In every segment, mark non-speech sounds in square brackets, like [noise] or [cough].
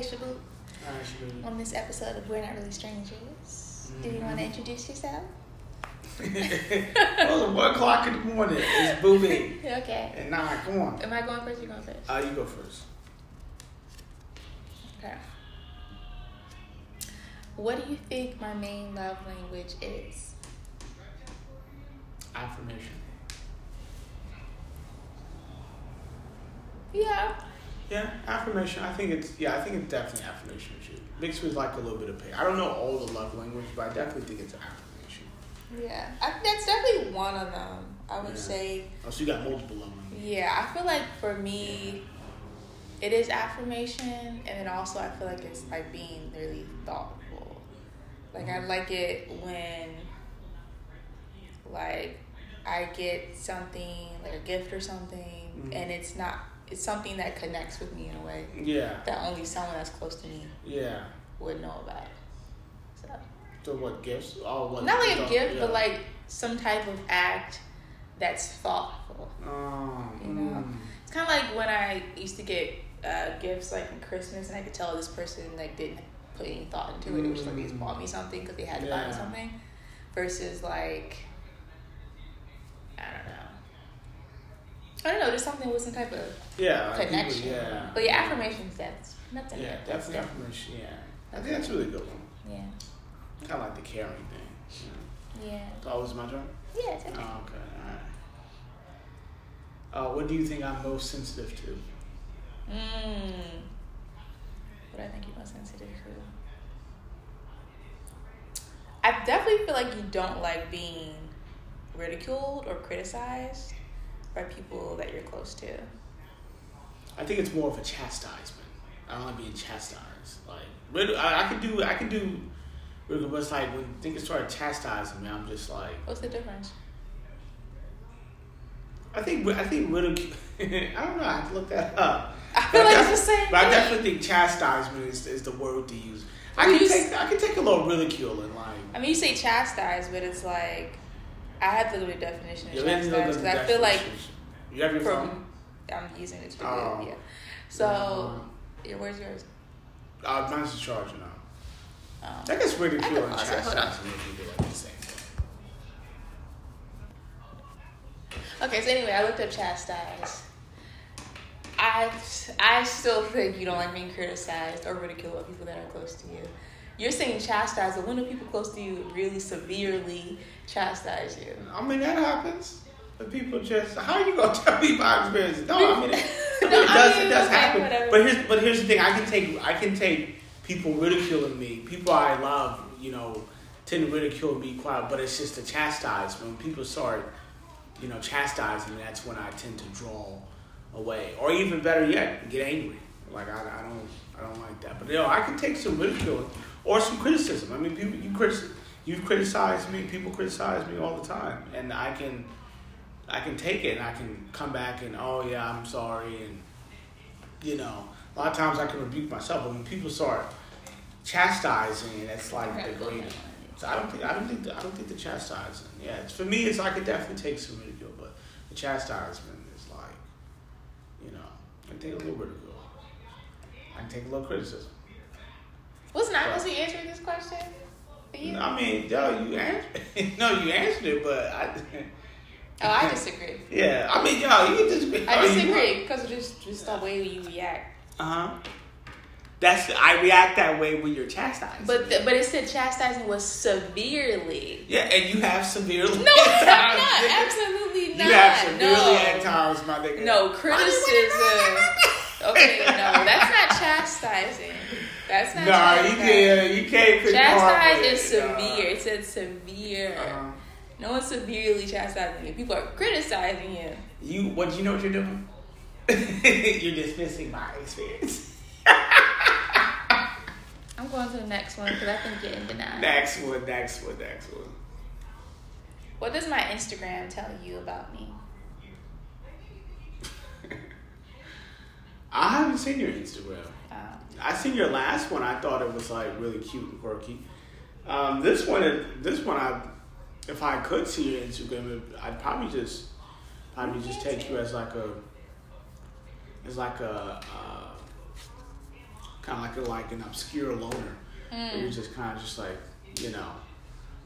Shabu. All right, Shabu. On this episode of We're Not Really Strangers, do you want to introduce yourself? [laughs] well, it's one o'clock in the morning. It's booby. [laughs] Okay. And nine. Come on. Am I going first? or You going first? Uh, you go first. Okay. What do you think my main love language is? Affirmation. Yeah. Yeah, affirmation. I think it's yeah. I think it's definitely affirmation. Shit. Mixed with like a little bit of pain. I don't know all the love language, but I definitely think it's affirmation. Yeah. I, that's definitely one of them. I would Yeah. say. Oh, so you got multiple love languages. Yeah, I feel like for me, it is affirmation, and then also I feel like it's like being really thoughtful. Like I like it when, like, I get something like a gift or something, Mhm. and it's not. It's something that connects with me in a way Yeah, that only someone that's close to me yeah. would know about. So So what gifts? Oh, what? not like a gift, yeah. but like some type of act that's thoughtful. Oh, you know. mm. It's kind of like when I used to get uh, gifts like in Christmas, and I could tell this person like didn't put any thought into it. It was just like they just bought me something because they had to buy me something, versus like I don't know. I don't know. There's something with some type of Yeah, like people- connection. yeah. But yeah, affirmations. That's nothing. Yeah, that's definitely affirmation. Yeah, I think that's a really good one. Yeah. Kind of like the caring thing. Yeah. Yeah. So always my turn. Yeah. It's okay. Oh, okay. All right. Uh, what do you think I'm most sensitive to? Mm. What I think you're most sensitive to. I definitely feel like you don't like being ridiculed or criticized by people that you're close to. I think it's more of a chastisement. I don't like being chastised. Like, I, I can do, I can do, but it's like when things start chastising me, I'm just like, What's the difference? I think, I think ridicule. [laughs] I don't know. I have to look that up. I feel But like I it's the same But I definitely think chastisement is, is the word to use. I can take, I can take a little ridicule and like. I mean, you say chastise, but it's like I have to look at the definition of Yeah, let's look at chastise because I feel like you have your phone. from I'm using it to Oh. yeah. So, yeah, where's yours? Uh, mine's the charger now. Um, I guess I ridicule can and pause it, hold on. chastisement if you do like the same. Okay, so anyway, I looked up chastise. I I still think you don't like being criticized or ridiculed by people that are close to you. You're saying chastise, but when do people close to you really severely chastise you? I mean, that happens. But people just, how are you gonna [laughs] tell me my experience? No, I mean, it, [laughs] No, it I does, mean, it does okay, happen. whatever. But here's, but here's the thing: I can take, I can take people ridiculing me, people I love, you know, tend to ridicule me quite. But it's just a chastise. When people start, you know, chastising that's when I tend to draw away, or even better yet, get angry. Like I, I don't, I don't like that. But you know, I can take some ridicule or some criticism. I mean, people, you critic, you've criticized me. People criticize me all the time, and I can. I can take it and I can come back and oh yeah I'm sorry and you know a lot of times I can rebuke myself but when people start chastising it's like degrading so I don't think I don't think the, I don't think the chastising yeah it's, for me it's I could definitely take some ridicule but the chastisement is like you know I can take a little ridicule I can take a little criticism Wasn't I supposed to be answering this question? You? I mean yo you answered [laughs] no you answered it but I Oh, I [laughs] disagree. yeah I mean yo you can disagree I disagree because of just just the way you react. Uh huh. That's I react that way when you're chastised. But the, but it said chastising was severely. yeah, and you have severely. [laughs] No, times, not. Absolutely not. You have severely no. at times, my nigga. No criticism. okay, no, that's not chastising. That's not. Nah, you can't. You can't pick Chastise is it, nah. severe. It said severe. Uh-huh. No one's severely chastising you. People are criticizing you. You what? You know what you're doing? [laughs] you're dismissing my experience. [laughs] I'm going to the next one because I think you're in denial. Next one. Next one. Next one. What does my Instagram tell you about me? [laughs] I haven't seen your Instagram. Um, I seen your last one. I thought it was like really cute and quirky. Um, this one, this one, I if I could see your Instagram, I'd probably just probably just take you as like a as like a uh, kind of like a, like an obscure loner. Where you're Mm. just kind of just like, you know,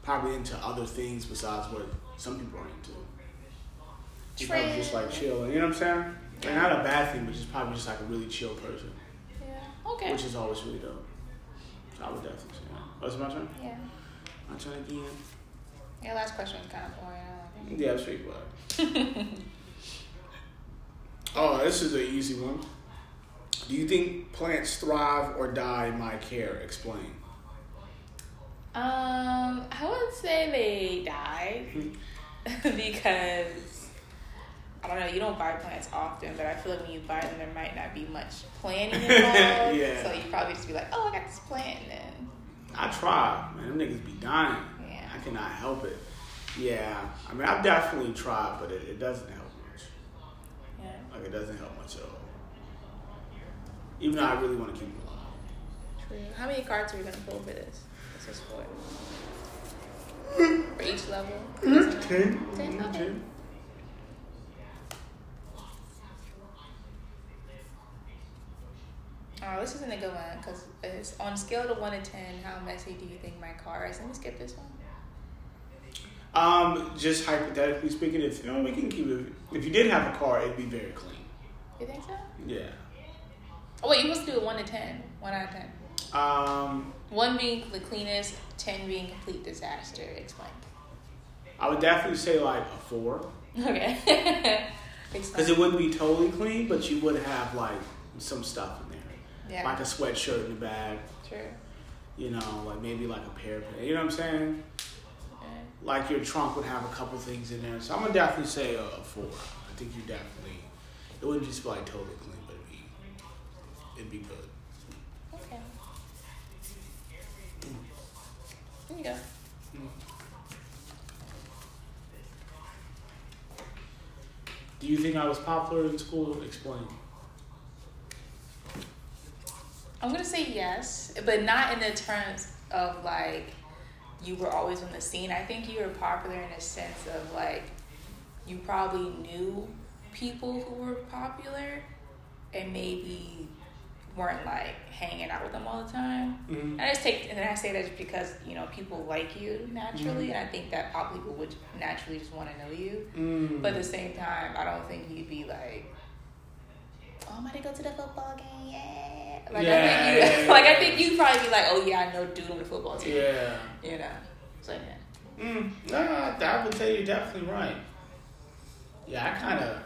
probably into other things besides what some people are into. You're probably just like chilling. You know what I'm saying? Like, not a bad thing, but just probably just like a really chill person. Okay. which is always really dope. So I would definitely say that. Oh, is it my turn? yeah. My turn again. Yeah. Last question was kind of boring. I Yeah, it's pretty quiet. think. Oh, this is an easy one. Do you think plants thrive or die in my care? Explain. Um, I would say they die [laughs] because I don't know. You don't buy plants often, but I feel like when you buy them, there might not be much planning [laughs] involved. Yeah. So you probably just be like, "Oh, I got this plant," and then I try, man. Them niggas be dying. Yeah. I cannot help it. Yeah, I mean, I've definitely tried, but it, it doesn't help much. yeah. Like, it doesn't help much at all. Even though I really want to keep them alive. True. How many cards are we gonna pull for this? This is for [laughs] for each level. Mm-hmm. Ten. Ten, mm-hmm. okay. Ten. Oh, this isn't a good one because it's on a scale of one to ten. How messy do you think my car is? Let me skip this one. Um, just hypothetically speaking, if you know, we can keep it. If you did have a car, it'd be very clean. You think so? Yeah. Oh wait, you must do a one to ten. One out of ten. Um, One being the cleanest, ten being complete disaster. Explain. I would definitely say like a four. Okay. [laughs] Because it wouldn't be totally clean, but you would have like some stuff. Yeah. Like a sweatshirt in the bag, True. you know, like maybe like a pair of pants. You know what I'm saying? Okay. Like your trunk would have a couple things in there. So I'm gonna definitely say a, a four. I think you definitely it wouldn't just be like totally clean, but it'd be it'd be good. Okay. Mm. There you go. Mm. Do you think I was popular in school? Explain. I'm gonna say yes, but not in the terms of like you were always on the scene. I think you were popular in a sense of like you probably knew people who were popular and maybe weren't like hanging out with them all the time. Mm-hmm. I just take and I say that just because you know people like you naturally, Mhm. and I think that pop people would naturally just want to know you. Mm. But at the same time, I don't think you'd be like, "Oh, I'm gonna go to the football game." Yeah, like I Yeah, think you, yeah, [laughs] yeah. like I think you'd probably be like, "Oh yeah, I know dude on the football team." yeah. You know, so yeah. Mm, no, I, I would tell you you're definitely right. Yeah, I kind of.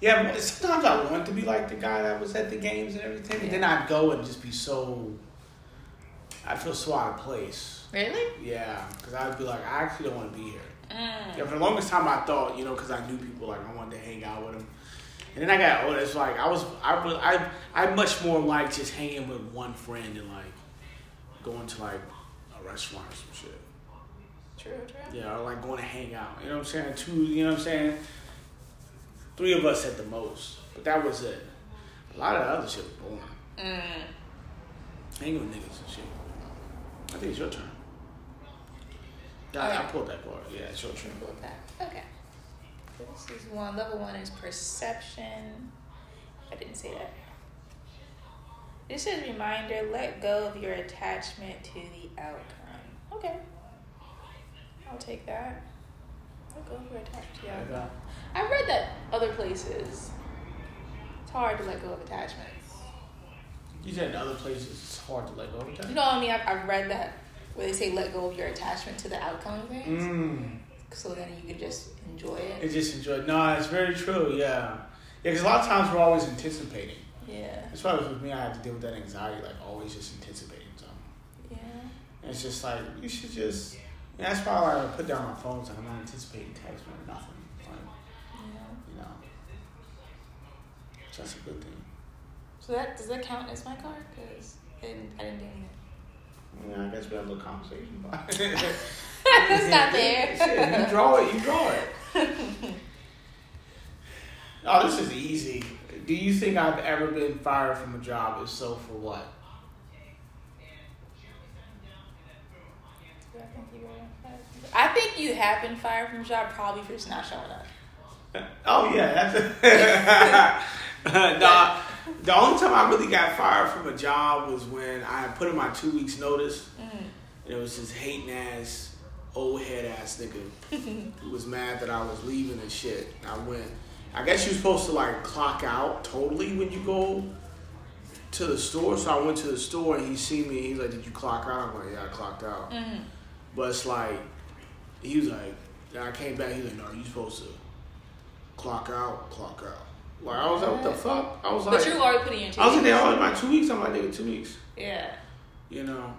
Yeah, sometimes I want to be like the guy that was at the games and everything, but then I'd go and just be so. I feel so out of place. Really? Yeah, because I'd be like, I actually don't want to be here. Mm. Yeah, for the longest time I thought, you know, because I knew people, like I wanted to hang out with them. And then I got older. It's like I was, I was, I, I much more like just hanging with one friend and like going to like a restaurant or some shit. True, true. Yeah, or like going to hang out. You know what I'm saying? Two, you know what I'm saying? Three of us at the most. But that was it. A lot of the other shit was boring. Mm. Hanging with niggas and shit. I think it's your turn. Yeah, I, I pulled that card. Yeah, it's your turn. Cool with that. Okay. This is one. Level one is perception. I didn't say that. This is reminder. Let go of your attachment to the outcome. Okay. I'll take that. Let go of your attachment to the outcome. I've read that other places. It's hard to let go of attachments. You said in other places it's hard to let go of attachments? You know what I mean? I've, I've read that where they say let go of your attachment to the outcome of things. Mm. So then you can just enjoy it. It just enjoy. No, it's very true. Yeah, yeah. Because a lot of times we're always anticipating. Yeah. That's why with me, I have to deal with that anxiety, like always just anticipating something. Yeah. And it's just like you should just. Yeah. that's why I put down my phone. So I'm not anticipating text or nothing. Like, Yeah. you know, so that's a good thing. So that does that count as my card? Because I didn't, I didn't do anything. Yeah, I guess we had a little conversation about it. [laughs] [laughs] [laughs] It's not there. Shit, you draw it. You draw it. [laughs] oh, this is easy. Do you think I've ever been fired from a job? If so, for what? I think you were fired from the- I think you have been fired from a job probably for just not showing up. [laughs] Oh yeah, that's. nah, The only time I really got fired from a job was when I put in my two weeks notice, Mm. and it was this hating ass, old head ass nigga [laughs] who was mad that I was leaving and shit. I went. I guess you're supposed to like clock out totally when you go to the store. So I went to the store and he seen me. And he's like, "Did you clock out?" I'm like, "Yeah, I clocked out." Mm. But it's like he was like, I came back. He's like, "No, you supposed to clock out, clock out." Like I was like, "What the fuck?" I was like, But you're already putting in I was in weeks. there all my two weeks. I'm like, nigga, two weeks. Yeah. You know.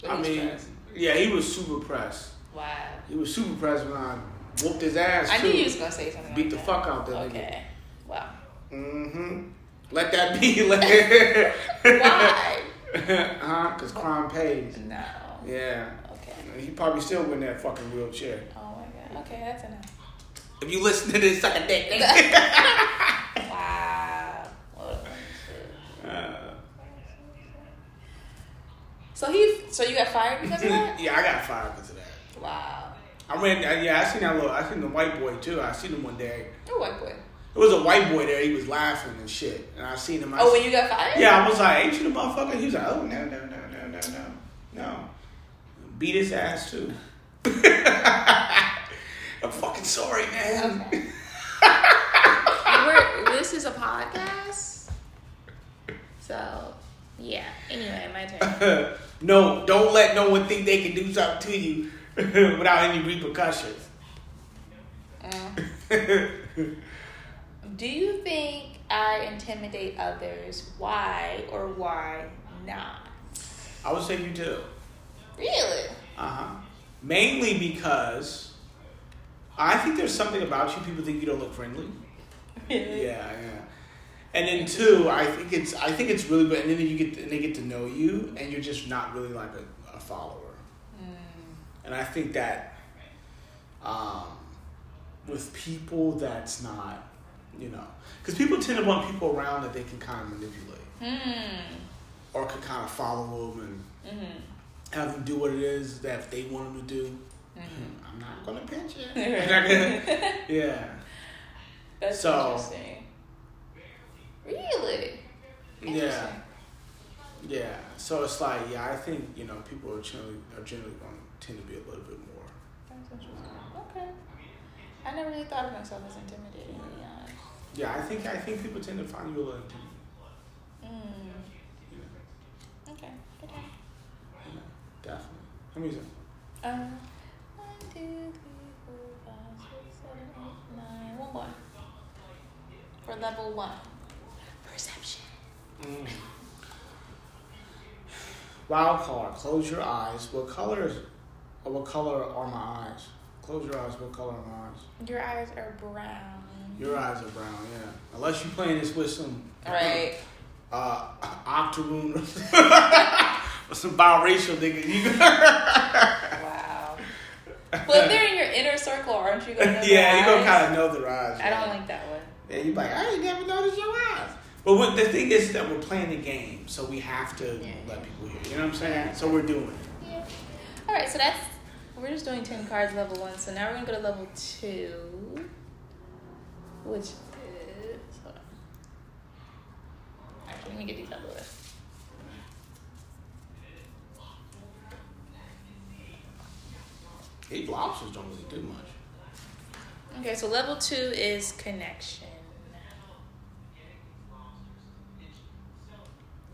But I mean, pressed. yeah, he was super pressed. Wow. He was super pressed when I whooped his ass. I too. knew you was gonna say something. Beat like the that. fuck out that nigga. Okay. Wow. Mm-hmm. Let that be. [laughs] Let Why? [laughs] huh? Because crime pays. No. Yeah. Okay. He probably still in that fucking wheelchair. Oh my god. Okay, that's enough. If you listen to this, suck a dick. nigga. [laughs] Wow. What a funny. Uh, So he, so you got fired because of that? yeah, I got fired because of that. Wow. I ran. uh, Yeah, I seen that little. I seen the white boy too. I seen him one day. You're white boy. It was a white boy there. He was laughing and shit. And I seen him. I Oh, when you got fired? Yeah, I was like, ain't you the motherfucker? He was like, oh, no, no, no, no, no, no. No. Beat his ass, too. [laughs] I'm fucking sorry, man. Okay. We're, this is a podcast. So, yeah. Anyway, my turn. [laughs] no, don't let no one think they can do something to you [laughs] without any repercussions. Mm. Do you think I intimidate others? Why or why not? I would say you do. Really? Uh huh. Mainly because I think there's something about you. People think you don't look friendly. Really? Yeah, yeah. And then two, I think it's I think it's really good. And then you get and they get to know you, and you're just not really like a, a follower. And I think that um, with people, that's not you know because people tend to want people around that they can kind of manipulate Hmm. or can kind of follow them and Mm-hmm. have them do what it is that they want them to do. Mm-hmm. I'm not gonna pinch you. [laughs] I'm not gonna- yeah. That's So- interesting. Really? Yeah. Interesting. Yeah, so it's like, yeah, I think you know people are generally are generally going to tend to be a little bit more. That's interesting. Okay. I never really thought of myself as intimidating, be. Yeah, I think I think people tend to find you a little intimidating. Mm. Know, Okay. Good you know, definitely. How many is it? Um, one, two, three, four, five, six, seven, eight, nine. One more. For level one. Perception. Mm. Wild card. Close your eyes. What color is? Or what color are my eyes? Close your eyes. What color are my eyes? Your eyes are brown. Your eyes are brown. Yeah. Unless you're playing this with some Right. uh [laughs] octoroon [laughs] or some biracial nigga. [laughs] Wow. But if they're in your inner circle, aren't you gonna know yeah, their you gonna kind of know their eyes. I don't right? like that one. And you're like, I ain't never noticed your eyes. But what, the thing is that we're playing the game, so we have to Yeah. let people hear. You know what I'm saying? Yeah. So we're doing it. Yeah. All right, so that's we're just doing ten cards level one. So now we're gonna go to level two, which is hold on. Actually, let me get these out of the way. Eight lobsters don't really do much. Okay, so level two is connection.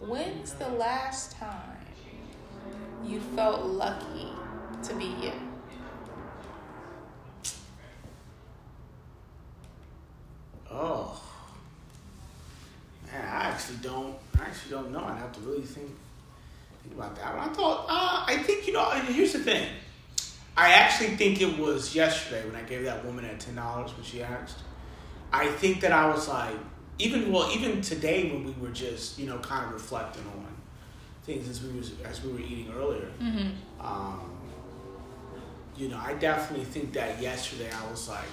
When's the last time you felt lucky to be you? Oh. Man, I actually don't. I actually don't know. I'd have to really think think about that. I thought. Uh, I think you know. Here's the thing. I actually think it was yesterday when I gave that woman that ten dollars when she asked. I think that I was like, even well, even today when we were just you know kind of reflecting on things as we was as we were eating earlier. Mm-hmm. Um, you know, I definitely think that yesterday I was like,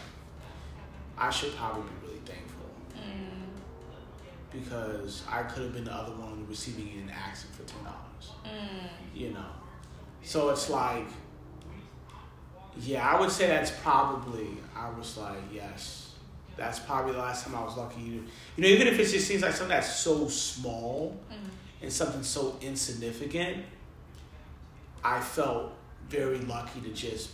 I should probably be really thankful Mm, because I could have been the other one receiving it and asking for ten dollars. mm, You know, so it's like, yeah, I would say that's probably. I was like, yes, That's probably the last time I was lucky. You know, even if it just seems like something that's so small Mhm. and something so insignificant, I felt very lucky to just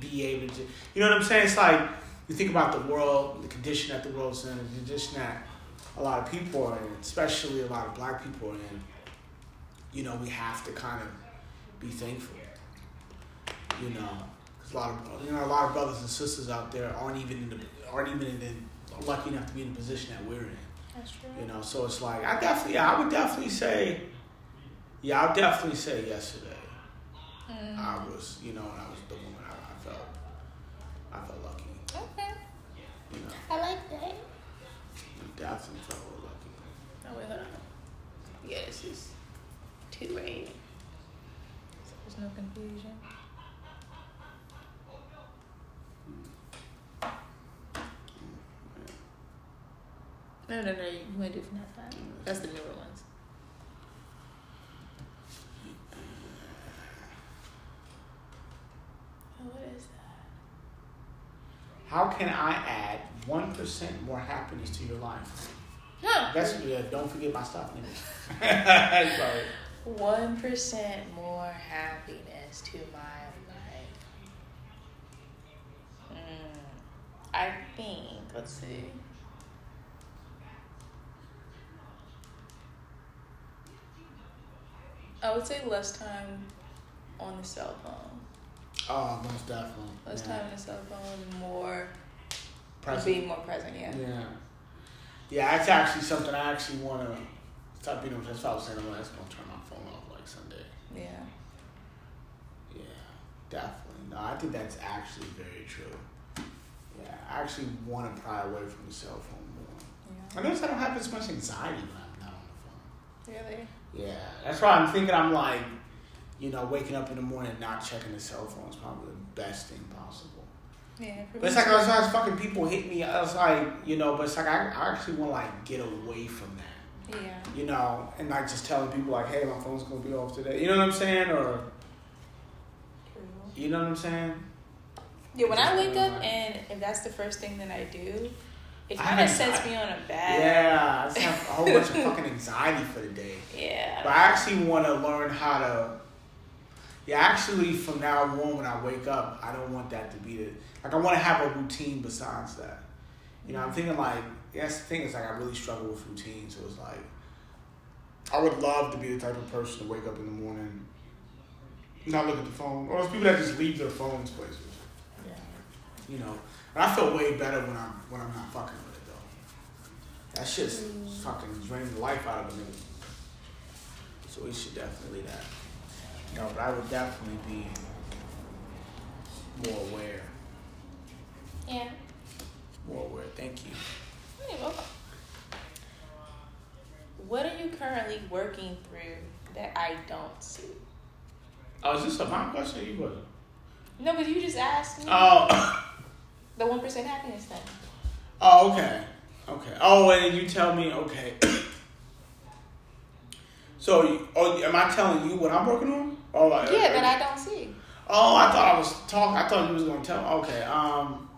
be able to. You know what I'm saying? It's like you think about the world, the condition that the world's in, the condition that a lot of people are in, especially a lot of black people are in. You know, we have to kind of be thankful. You know, because a lot of you know a lot of brothers and sisters out there aren't even in the aren't even in the, lucky enough to be in the position that we're in. That's true. You know, so it's like I definitely, I would definitely say, yeah, I would definitely say yesterday. Mm. I was, you know, and I was the woman, I, I felt, I felt lucky. okay. You know, I like that. Definitely felt lucky. Oh wait, hold on. Yeah, this is two right. So there's no confusion. Mm. Mm, no, no, no. You want to do from that side. Mm. That's the newer ones. Oh, what is that? How can I add one percent more happiness to your life? Huh. That's yeah. Don't forget my stuff, [laughs] nigga. Sorry. One percent more happiness to my life. Mm, I think. Let's see. I would say less time on the cell phone. Oh, most definitely. Less yeah. time on the cell phone, more Present. being more present. Yeah. Yeah. Yeah, that's actually something I actually want to stop being. That's what I was saying. I'm that's gonna turn my phone off like Sunday. Yeah. Yeah, definitely. No, I think that's actually very true. Yeah, I actually want to pry away from the cell phone more. I notice I don't have as much anxiety when I'm not on the phone. Really. Yeah, that's why I'm thinking. I'm like, you know, waking up in the morning and not checking the cell phone is probably the best thing possible. Yeah. But it's like. I was fucking people hit me. I was like, you know, but it's like I, I actually want to like get away from that. Yeah. you know, and like just telling people like, hey, my phone's gonna be off today. You know what I'm saying? Or True. you know what I'm saying? Yeah, when I wake up and if that's the first thing that I do, it kind of sets me on a bad. Yeah, I just have a whole bunch of [laughs] fucking anxiety for the day. Yeah. But I actually want to learn how to. Yeah, actually, from now on, when I wake up, I don't want that to be the like. I want to have a routine besides that. You know, I'm thinking like that's the thing is like I really struggle with routine, so it's like I would love to be the type of person to wake up in the morning, not look at the phone, or those people that just leave their phones places. Yeah. You know, and I feel way better when I'm when I'm not fucking with it though. That shit's mm. fucking draining the life out of a nigga. So we should definitely that. No, but I would definitely be more aware. Yeah. More aware. Thank you. What are you currently working through that I don't see? Oh, is this a my question or you question? No, but you just asked me Oh, [coughs] the one percent happiness thing. oh, okay, okay. Oh, and you tell me, okay. [coughs] so, oh, am I telling you what I'm working on? Oh, Yeah, that I don't see. Oh, I thought I was talking. I thought you was gonna tell. Okay. Um,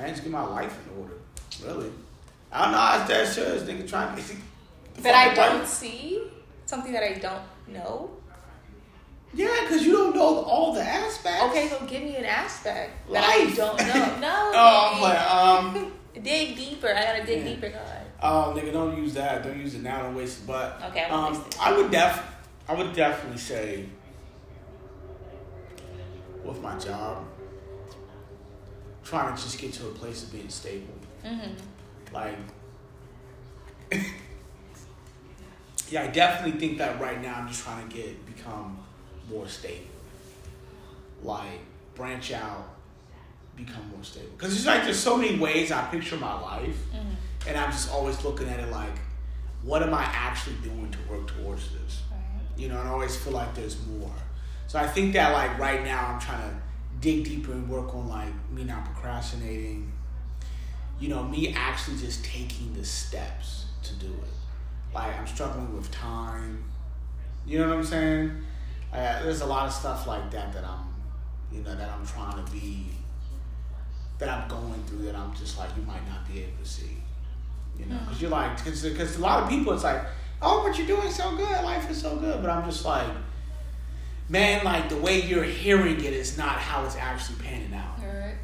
I just get my life in order. Really. I don't know. I just nigga trying to. That I don't see something that I don't know. Yeah, because you don't know all the aspects. Okay, so give me an aspect that I don't know. [laughs] No. Oh, I'm playing. Um. [laughs] dig deeper. I gotta dig Yeah. deeper, God. Oh, nigga, don't use that. Don't use it now. Don't waste it. But Okay, um. I would def, I would definitely say, with my job, trying to just get to a place of being stable. Mm-hmm. Like, [laughs] yeah, I definitely think that right now I'm just trying to get become more stable. Like, branch out, become more stable. Because it's like there's so many ways I picture my life, Mm-hmm. and I'm just always looking at it like, what am I actually doing to work towards this? You know, and I always feel like there's more. So I think that like right now I'm trying to dig deeper and work on like me not procrastinating. You know, me actually just taking the steps to do it. Like I'm struggling with time. You know what I'm saying? Uh, there's a lot of stuff like that that I'm, you know, that I'm trying to be that I'm going through that I'm just like you might not be able to see. You know, because you're like, because a lot of people, it's like, oh, but you're doing so good, life is so good, but I'm just like, man, like the way you're hearing it is not how it's actually panning out. Alright.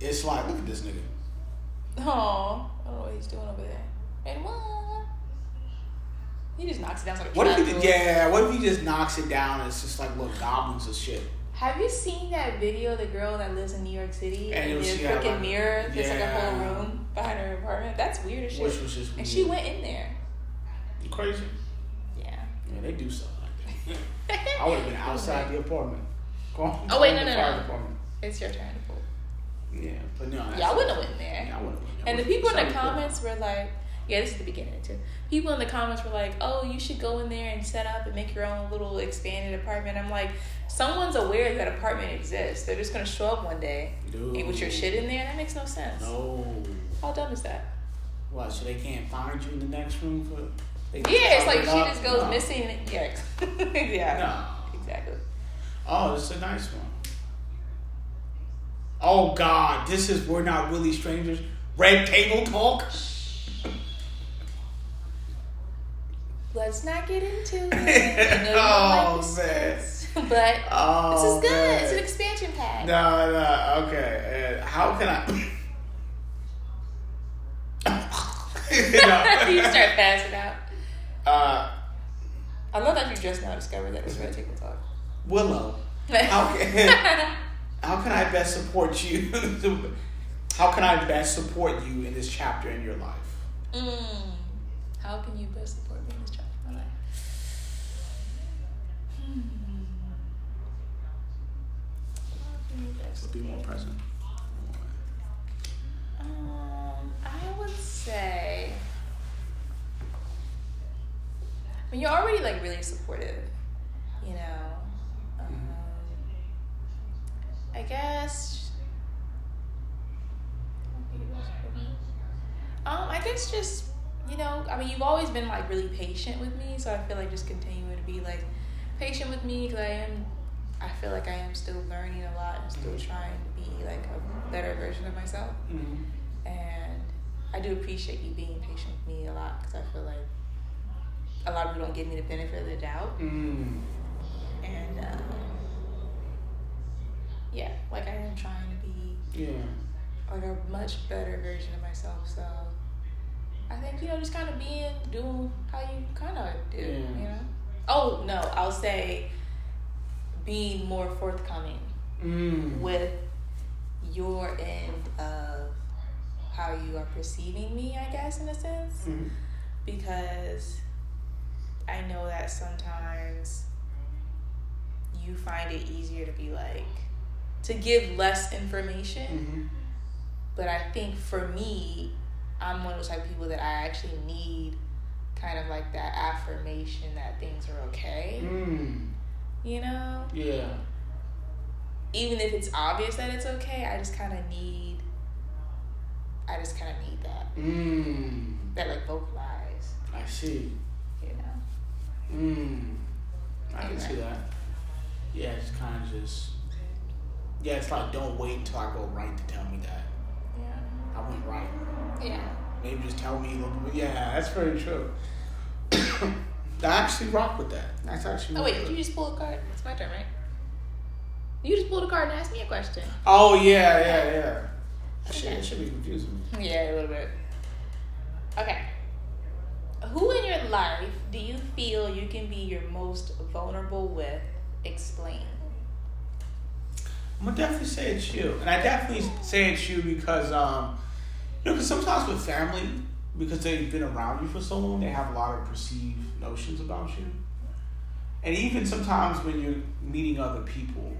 It's like, look at this nigga. Oh, I don't know what he's doing over there. And what? He just knocks it down like What if he did, yeah? What if he just knocks it down? And it's just like little goblins of shit. Have you seen that video of the girl that lives in New York City And and, it was- the yeah, freaking like- mirror? There's like a whole room behind her apartment. That's weird as shit. Which was just and she went in there. You crazy? Yeah. Yeah, they do stuff like that. [laughs] I would have been outside the apartment. Oh, wait, no, no, no. department. It's your turn to pull. Yeah, but no. that's- Yeah, I wouldn't have went there. Yeah, I wouldn't have. And the people in the comments were like, yeah, this is the beginning too. People in the comments were like, oh, you should go in there and set up and make your own little expanded apartment. I'm like, someone's aware that apartment exists. They're just gonna show up one day Dude. with your shit in there. That makes no sense. No. How dumb is that? What? So they can't find you in the next room for? They Yeah, it's like cover she up? just goes No. missing. Yeah, [laughs] yeah, No. exactly. Oh, it's a nice one. Oh God, this is we're not really strangers. Red table talk. Let's not get into [laughs] it. I know Oh, like man. [laughs] but Oh, this is good. man. It's an expansion pack. No, no, okay. Uh, how can I? you no. start passing out. Uh, I love that you just now discovered that it's red table talk. Willow, [laughs] how can how can I best support you? [laughs] how can I best support you in this chapter in your life? Mm. How can you best support me in this chapter of my life? Hmm. How can you best Be more present. Um, I would say. You're already like really supportive, you know. Um, I guess. Um, I guess just you know, I mean, you've always been like really patient with me, so I feel like just continuing to be like patient with me because I am. I feel like I am still learning a lot and still trying to be like a better version of myself Mm-hmm. and I do appreciate you being patient with me a lot because I feel like a lot of people don't give me the benefit of the doubt, Mm. and um, yeah, like I am trying to be Yeah. like a much better version of myself. So I think you know, just kind of being doing how you kind of do, Yeah. you know. Oh no, I'll say being more forthcoming Mm. with your end of how you are perceiving me, I guess, in a sense. Mhm. Because I know that sometimes you find it easier to be like, to give less information. Mhm. But I think for me, I'm one of those type of people that I actually need kind of like that affirmation that things are okay. Mm. You know? Yeah. even if it's obvious that it's okay, I just kind of need, I just kind of need that, Mm. that like vocalize, I see. Mm. I can see that. Yeah, it's kind of just. Yeah, it's like don't wait until I go right to tell me that Yeah. I went right. Yeah. Maybe just tell me. Look, yeah, that's very true. [coughs] I actually rock with that. That's actually. Oh wait, did you just pull a card? It's my turn, right? You just pulled a card and asked me a question. Oh yeah, yeah, yeah. That should, Okay. that should be confusing. Yeah, a little bit. Okay. Who in your life do you feel you can be your most vulnerable with? Explain. I'm gonna definitely say it's you, and I definitely say it's you because um, you know, because sometimes with family, because they've been around you for so long, they have a lot of perceived notions about you, and even sometimes when you're meeting other people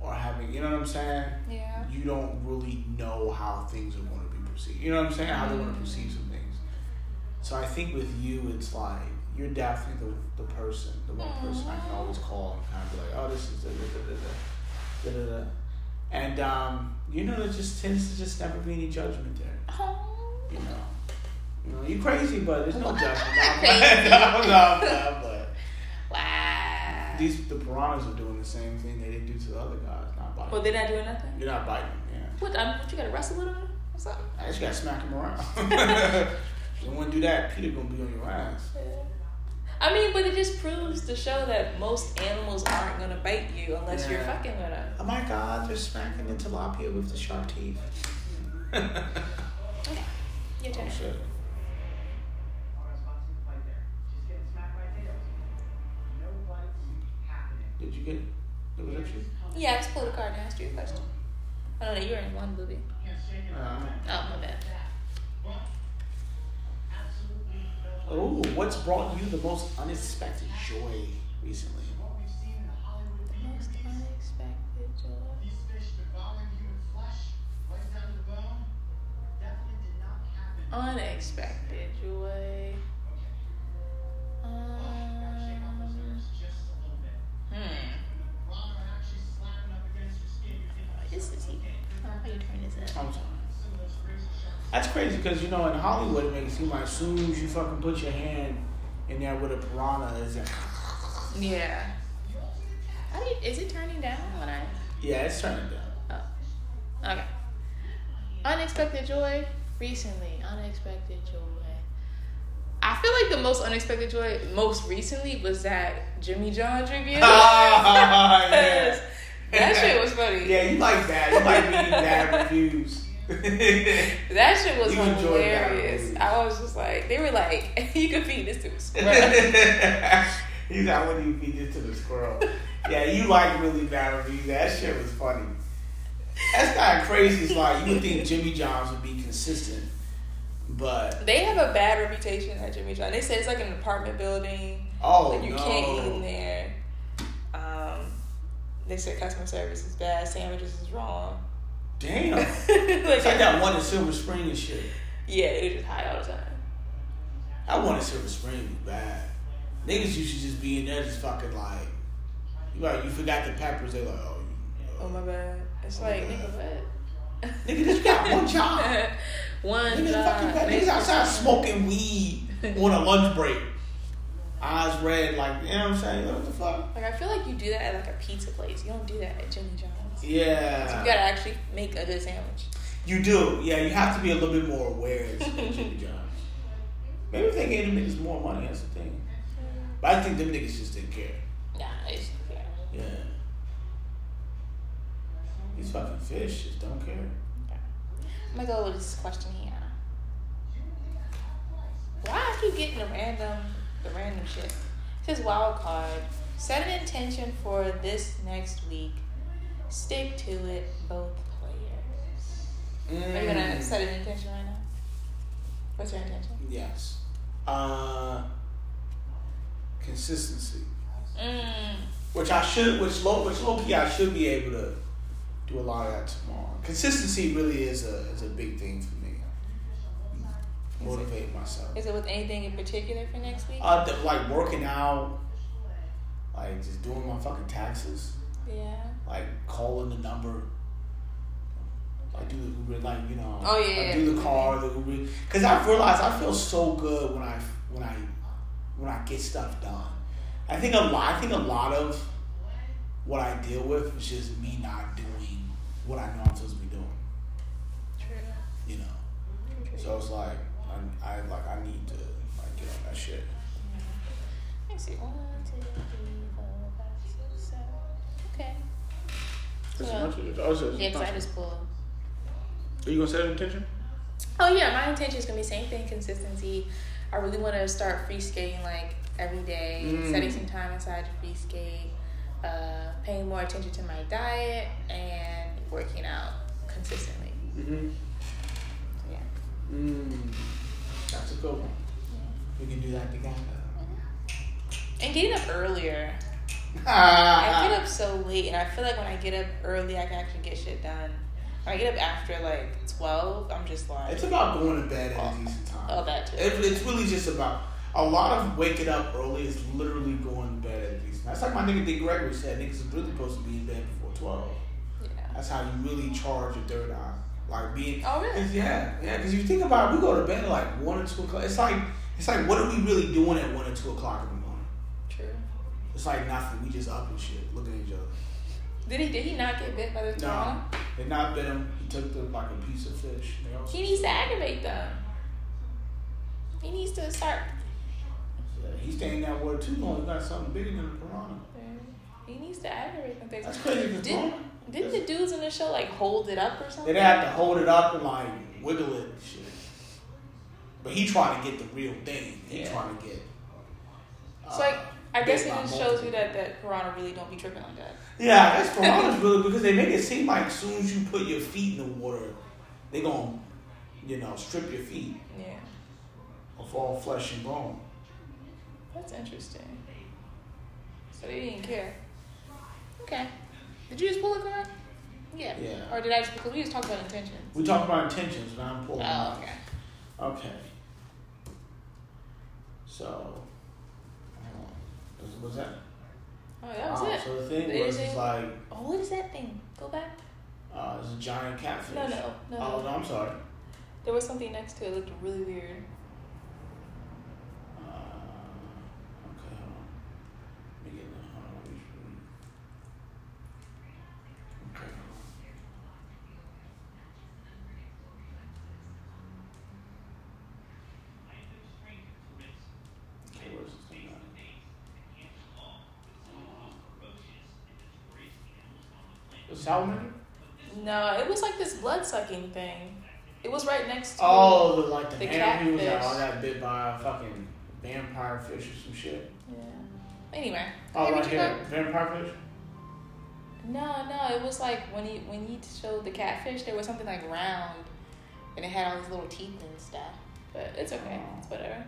or having, you know what I'm saying, Yeah. you don't really know how things are going to be perceived. You know what I'm saying? How they're going to perceive. So I think with you, it's like you're definitely the, the person, the one person I can always call and kind of be like, oh, this is da da da da da da da. And um, you know, there just tends to just never be any judgment there. Oh. You know, you know, you crazy, but there's no judgment. [laughs] I'm [laughs] No, no, no, no, but Wow. these the piranhas are doing the same thing they didn't do to the other guys. Not biting. well, they're not doing nothing. You're not biting. Yeah. What? Um, what you got to wrestle with him or something? I just gotta smack him around. [laughs] you want to do that, Peter gonna be on your ass. Yeah. I mean, but it just proves to show that most animals aren't gonna bite you unless you're fucking with them. Oh my god, they're smacking the tilapia with the sharp teeth. Okay, your Oh shit. Did you get it? Was that you? Yeah, I just pulled a card and asked you a question. I don't know that you were in one movie. Uh, Oh, my bad. Oh, what's brought you the most unexpected joy recently? Most unexpected joy. Unexpected joy. Um, hmm. This is easy. Oh, how you turn this up? That's crazy because you know in Hollywood it makes it seem like as soon as you fucking put your hand in there with a piranha, it's like, Yeah. How do you, is it turning down when I? yeah, it's turning down. Oh. Okay. Unexpected joy recently. Unexpected joy. I feel like the most unexpected joy most recently was that Jimmy John's review. Ah, yeah. [laughs] that shit was funny. Yeah, you like that. You like reading bad reviews. [laughs] That shit was You hilarious. I was just like, they were like, [laughs] you could feed this to a [laughs] squirrel. He's like, when you feed it to the squirrel. Yeah, you like really bad reviews. That shit was funny. That's kind of crazy. It's like you would think Jimmy John's would be consistent, but they have a bad reputation at Jimmy John. They say it's like an apartment building. oh like you no. can't eat in there. Um, they said customer service is bad. Sandwiches is wrong. Damn. [laughs] like, It's like that one in Silver Spring and shit. Yeah, it was just high all the time. I wanted Silver Spring bad. Niggas used to just be in there just fucking like, you like you forgot the peppers. They're like, oh, you, Oh my bad. It's Oh, like nigga, what? nigga, this got one [laughs] job. One Niggas job. fucking bad. Niggas outside smoking weed on a lunch break. Eyes red, like you know what I'm saying? What the fuck? Like I feel like you do that at like a pizza place. You don't do that at Jimmy John's. Yeah. So you gotta actually make a good sandwich. You do. Yeah, you have to be a little bit more aware as Jimmy John's. [laughs] Maybe if they gave them niggas more money, that's the thing. But I think them niggas just didn't care. Nah, it's yeah. Yeah. These fucking fish just don't care. I'm gonna go with this question here. Why I keep getting a random, the random shit? It says wild card. Set an intention for this next week. Stick to it, both players. Are you Mm. gonna set an intention right now? What's your intention? Yes. Uh, consistency. Mm. Which I should, which low, which low key I should be able to do a lot of that tomorrow. Consistency really is a is a big thing for me. Motivate myself. Is it with anything in particular for next week? Uh, th- like working out, like just doing my fucking taxes, yeah. like calling the number. I do the Uber, like you know. Oh, yeah, I do the car, the Uber, because I've realized I feel so good when I when I when I get stuff done. I think a lot. I think a lot of what I deal with is just me not doing what I know I'm supposed to be doing. True. You know. So it's like I, I like I need to like get on that shit. Let me see. One, two, three, four, five, six, seven. Okay. Well, Yeah, because I just pulled. Are you gonna set an intention? Oh yeah, my intention is gonna be same thing, consistency. I really want to start free skating like every day, Mm. setting some time aside to free skate, uh, paying more attention to my diet, and working out consistently. Mm-hmm. Yeah. Mm, that's a good one. We can do that together. And getting up earlier. I get Ah, up so late, and I feel like when I get up early, I can actually get shit done. When I get up after like twelve, I'm just like, it's about going to bed at a decent time. oh that too. It, it's really just about a lot of waking up early is literally going to bed at a decent. That's like my nigga Dick Gregory said. Niggas is really supposed to be in bed before twelve. Yeah. That's how you really charge your third eye. Like being. Oh really? Cause yeah, yeah. Because you think about it, we go to bed at like one or two o'clock. It's like it's like what are we really doing at one or two o'clock in the morning? True. It's like nothing. We just up and shit, looking at each other. Did he? Did he not get bit by the No, piranha? they not bit him. He took the like a piece of fish. He needs to aggravate them. He needs to start. yeah, he stayed in that water too long. He got something bigger than a piranha. He needs to aggravate them things. That's crazy. Did, didn't the dudes in the show like hold it up or something? They something? didn't have to hold it up and like wiggle it and shit. But he trying to get the real thing. He Yeah. trying to get. So like, uh, I guess it by just multiple. shows you that that piranha really don't be tripping like that. Yeah, that's piranhas really because they make it seem like as soon as you put your feet in the water, they gonna, you know, strip your feet Yeah, of all flesh and bone. that's interesting. So they didn't care. Okay. Did you just pull it, Karan? Yeah. Yeah. Or did I just because we just talked about intentions? We talked about intentions, but I'm pulling. Oh, okay. out. Okay. So, hold on. Was, was that? Oh, that was oh, it. So the thing They was, didn't it's like, Oh, what is that thing? Go back. uh, it's a giant catfish. No, no, no. Oh no, I'm sorry. There was something next to it. It looked really weird. Uh, okay, hold on. Let me get the, hold on, let me see. Okay. Okay, where's this thing at? Salamander? No, it was like this blood sucking thing. It was right next to. Oh, the like the, The man who was all got bit by a fucking vampire fish or some shit. Yeah. Anyway. Oh, right here, vampire fish. No, no, it was like when he when he showed the catfish, there was something like round, and it had all these little teeth and stuff. But it's okay. Oh. It's whatever.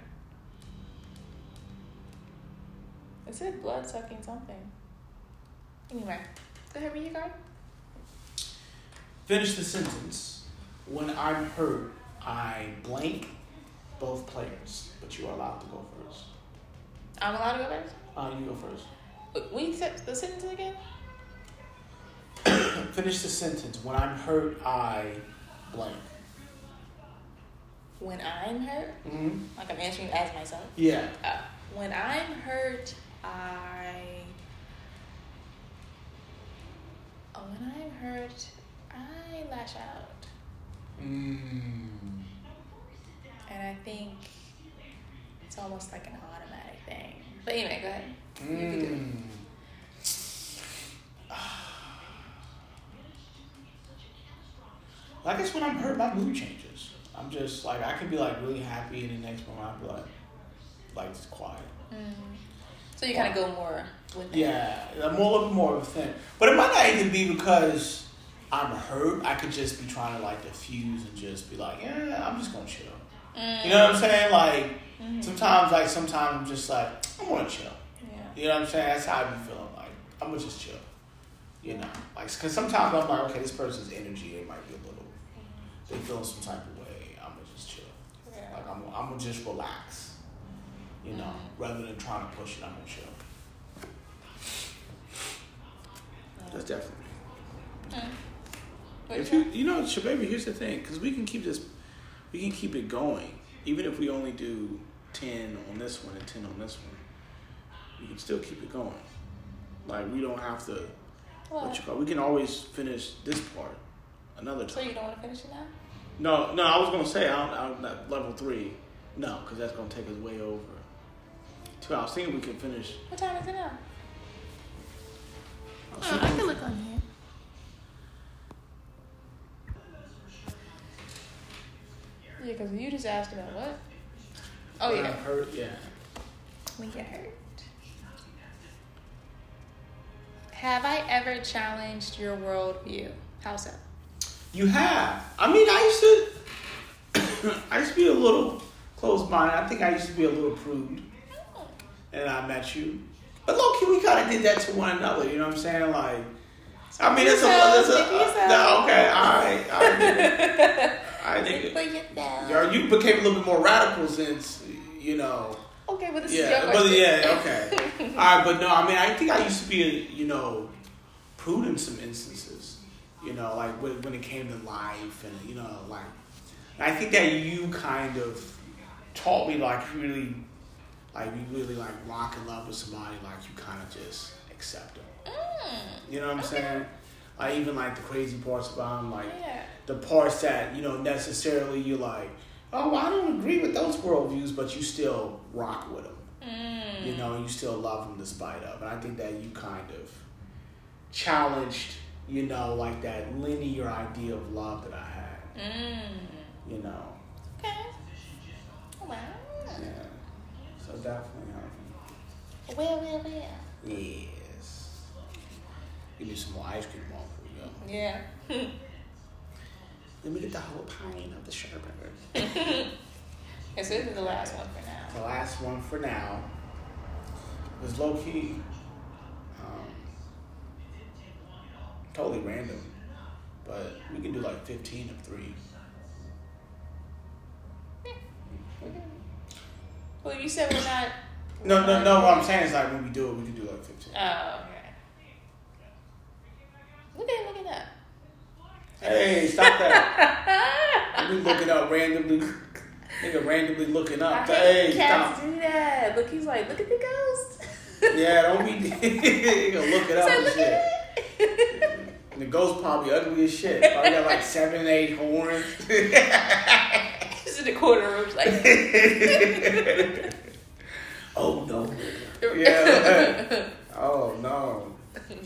It said blood sucking something. Anyway, go ahead, read your card. Finish the sentence. When I'm hurt, I blank both players, but you are allowed to go first. I'm allowed to go first. Uh, you go first. We said the sentence again. [coughs] Finish the sentence. When I'm hurt, I blank. When I'm hurt, Mm-hmm. like I'm answering as myself. Yeah. Uh, when I'm hurt, I. Oh, when I'm hurt, lash out. Mm. And I think it's almost like an automatic thing. But anyway, go ahead. You can do it. Mm. I guess when I'm hurt, my mood changes. I'm just like I could be like really happy, and the next moment I'll be like, like it's quiet. Mm. So you kind of go more with it. Yeah, I'm more a little more of a thing. But it might not even be because I'm hurt. I could just be trying to like diffuse and just be like, yeah, I'm just gonna chill. Mm. You know what I'm saying? Like Mhm. sometimes, like sometimes I'm just like I want to chill. Yeah. You know what I'm saying? That's how I be feeling. Like I'm gonna just chill. You know, like because sometimes I'm like, okay, this person's energy, they might be a little, they feeling some type of way. I'm gonna just chill. Yeah. Like I'm, I'm gonna just relax. You know, Mhm. rather than trying to push it, I'm gonna chill. That's definitely. Mm. What If you you, you know, Shababy, here's the thing, because we can keep this, we can keep it going, even if we only do ten on this one and ten on this one. We can still keep it going. Like we don't have to. What, What? you call? We can always finish this part another time. So you don't want to finish it now? No, no, I was gonna say I'm not I don't, level three. No, because that's gonna take us way over. Two. I was thinking we can finish. What time is it now? I Oh, I can look on here. Yeah, because you just asked about what? Oh yeah, hurt, yeah. when you hurt. Have I ever challenged your worldview? How so? You have. I mean, I used to. [coughs] I used to be a little closed-minded. I think I used to be a little prude, and I met you. But low key, we kind of did that to one another. You know what I'm saying? Like, I mean, it's a, it's a, yourself. no, okay, all right, all right. [laughs] I think For yourself. Yo, you became a little bit more radical since you know. Okay, but this is Yeah, your but question. yeah, [laughs] okay. All right, but no, I mean, I think I used to be, you know, prude in some instances. You know, like when, when it came to life, and you know, like, I think that you kind of taught me, like, really, like, you really like rock in love with somebody, like, you kind of just accept them. Mm. You know what I'm Okay. saying? I even like the crazy parts about him, like Yeah. the parts that you know necessarily you're like, oh, I don't agree with those worldviews, but you still rock with them. Mm. You know, you still love them despite of. And I think that you kind of challenged, you know, like that linear idea of love that I had. Mm. You know, Okay. Wow. yeah. So definitely, Well, well, well. yes. Give me some more ice cream while we go. Yeah. [laughs] Let me get the whole pint of the sherbet. okay, [laughs] so this is the last one for now. The last one for now was low key. Um, totally random, but we can do like 15 of three. Well, you said we're not. No, no, no. What I'm saying is like when we do it, we can do like 15. Oh. Look at look at that. Hey, stop that. [laughs] we looking up randomly. Nigga randomly looking I up. hate Hey, cats stop. do that. Look, he's like, look at the ghost. Yeah, don't be. [laughs] you gonna look it up like, and look shit. at it. And the ghost probably ugly as shit. Probably got like seven, eight horns. [laughs] Just in the corner room, like. oh no. Yeah.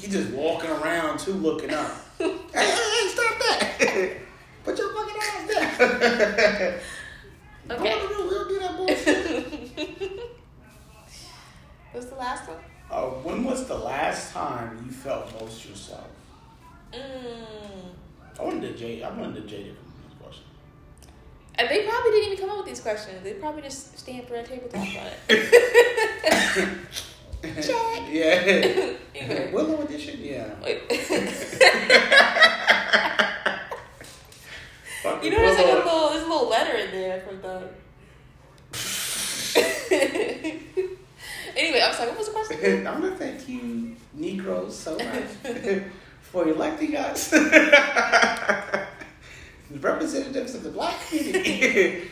He just walking around too, looking up. [laughs] hey, hey, hey, stop that! [laughs] Put your fucking ass down. [laughs] Go Okay. in the room, we don't do that bullshit. What's the last one? Uh, when was the last time you felt most yourself? Mm. I wanted to Jay. I wanted to Jay from this question. And they probably didn't even come up with these questions. They probably just stand for a table talk about it. Check. [laughs] yeah. Anyway. Willow edition. Yeah. [laughs] [laughs] You know, there's like a little, there's a little letter in there from the. anyway, I'm sorry. What was the question? I'm gonna thank you, Negroes, so much for electing us, representatives of the black community.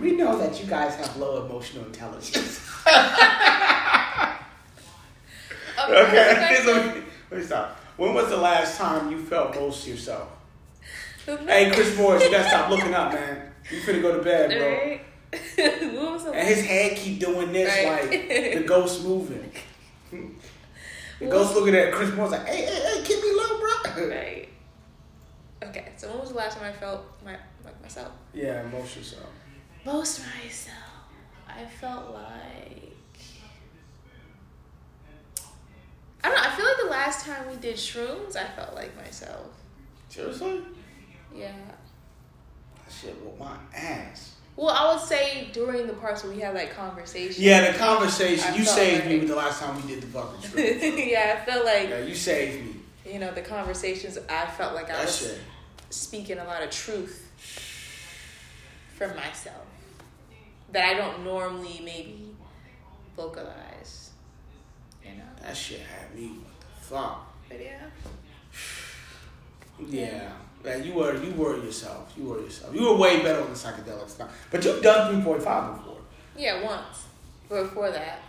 we know that you guys have low emotional intelligence. Okay. what was the okay, question? so let me- let me stop. When was the last time you felt most yourself? [laughs] Hey, Chris Morris, you gotta stop looking up, man. You finna go to bed, bro. Alright. [laughs] what was And his head keep doing this Right. like [laughs] the ghost moving. The What ghost looking at Chris Morris like, hey, hey, hey, keep me low, bro. Right. Okay, so when was the last time I felt my like myself? Yeah, most yourself. Most myself. I felt like I don't know, I feel like the last time we did shrooms, I felt like myself. Seriously? Yeah. That shit with my ass. Well, I would say during the parts where we had like conversations. Yeah, the conversation. I you saved me with the last time we did the fucking [laughs] shit. yeah, I felt like yeah, you saved me. you know the conversations. I felt like I That was shit. speaking a lot of truth from myself that I don't normally maybe vocalize. That shit had me. What the fuck? But yeah. Yeah. Yeah, you were you were yourself. You were yourself. You were way better on the psychedelics now. But you've done three point five before. Yeah, once. But before that.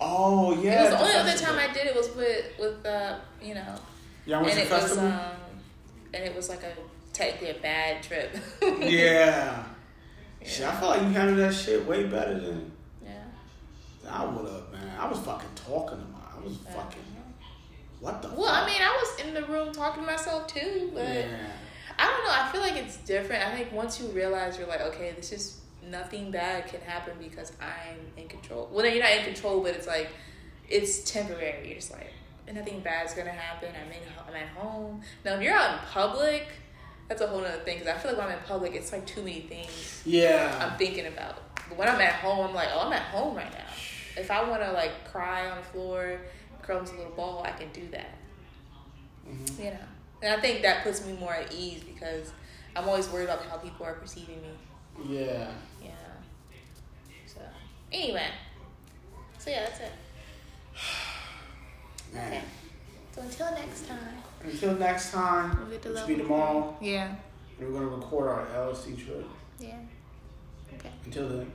Oh yeah. it was the only other time I did it was with with uh, you know. Went and to it the festival? was um and it was like a technically a bad trip. [laughs] yeah. Shit, I Yeah. feel like you handled that shit way better than Yeah. I would have, man. I was fucking talking to my I was uh-huh. fucking what the Well, fuck? I mean, I was in the room talking to myself too, but yeah. I don't know. I feel like it's different. I think once you realize you're like, okay, this is nothing bad can happen because I'm in control. Well, no, you're not in control, but it's like it's temporary. You're just like nothing bad's gonna happen. I'm in. I'm at home. Now, if you're out in public, that's a whole other thing. Because I feel like when I'm in public, it's like too many things Yeah. I'm thinking about. But when I'm at home, I'm like, oh, I'm at home right now. If I want to like cry on the floor, curl into a little ball, I can do that. Mhm. You know, and I think that puts me more at ease because I'm always worried about how people are perceiving me. Yeah. Yeah. So anyway, so yeah, that's it. [sighs] Man. Okay. So until next time, Until next time, we'll get to which will level be tomorrow, Yeah. we're gonna record our LSD trip. Yeah. Okay. Until then.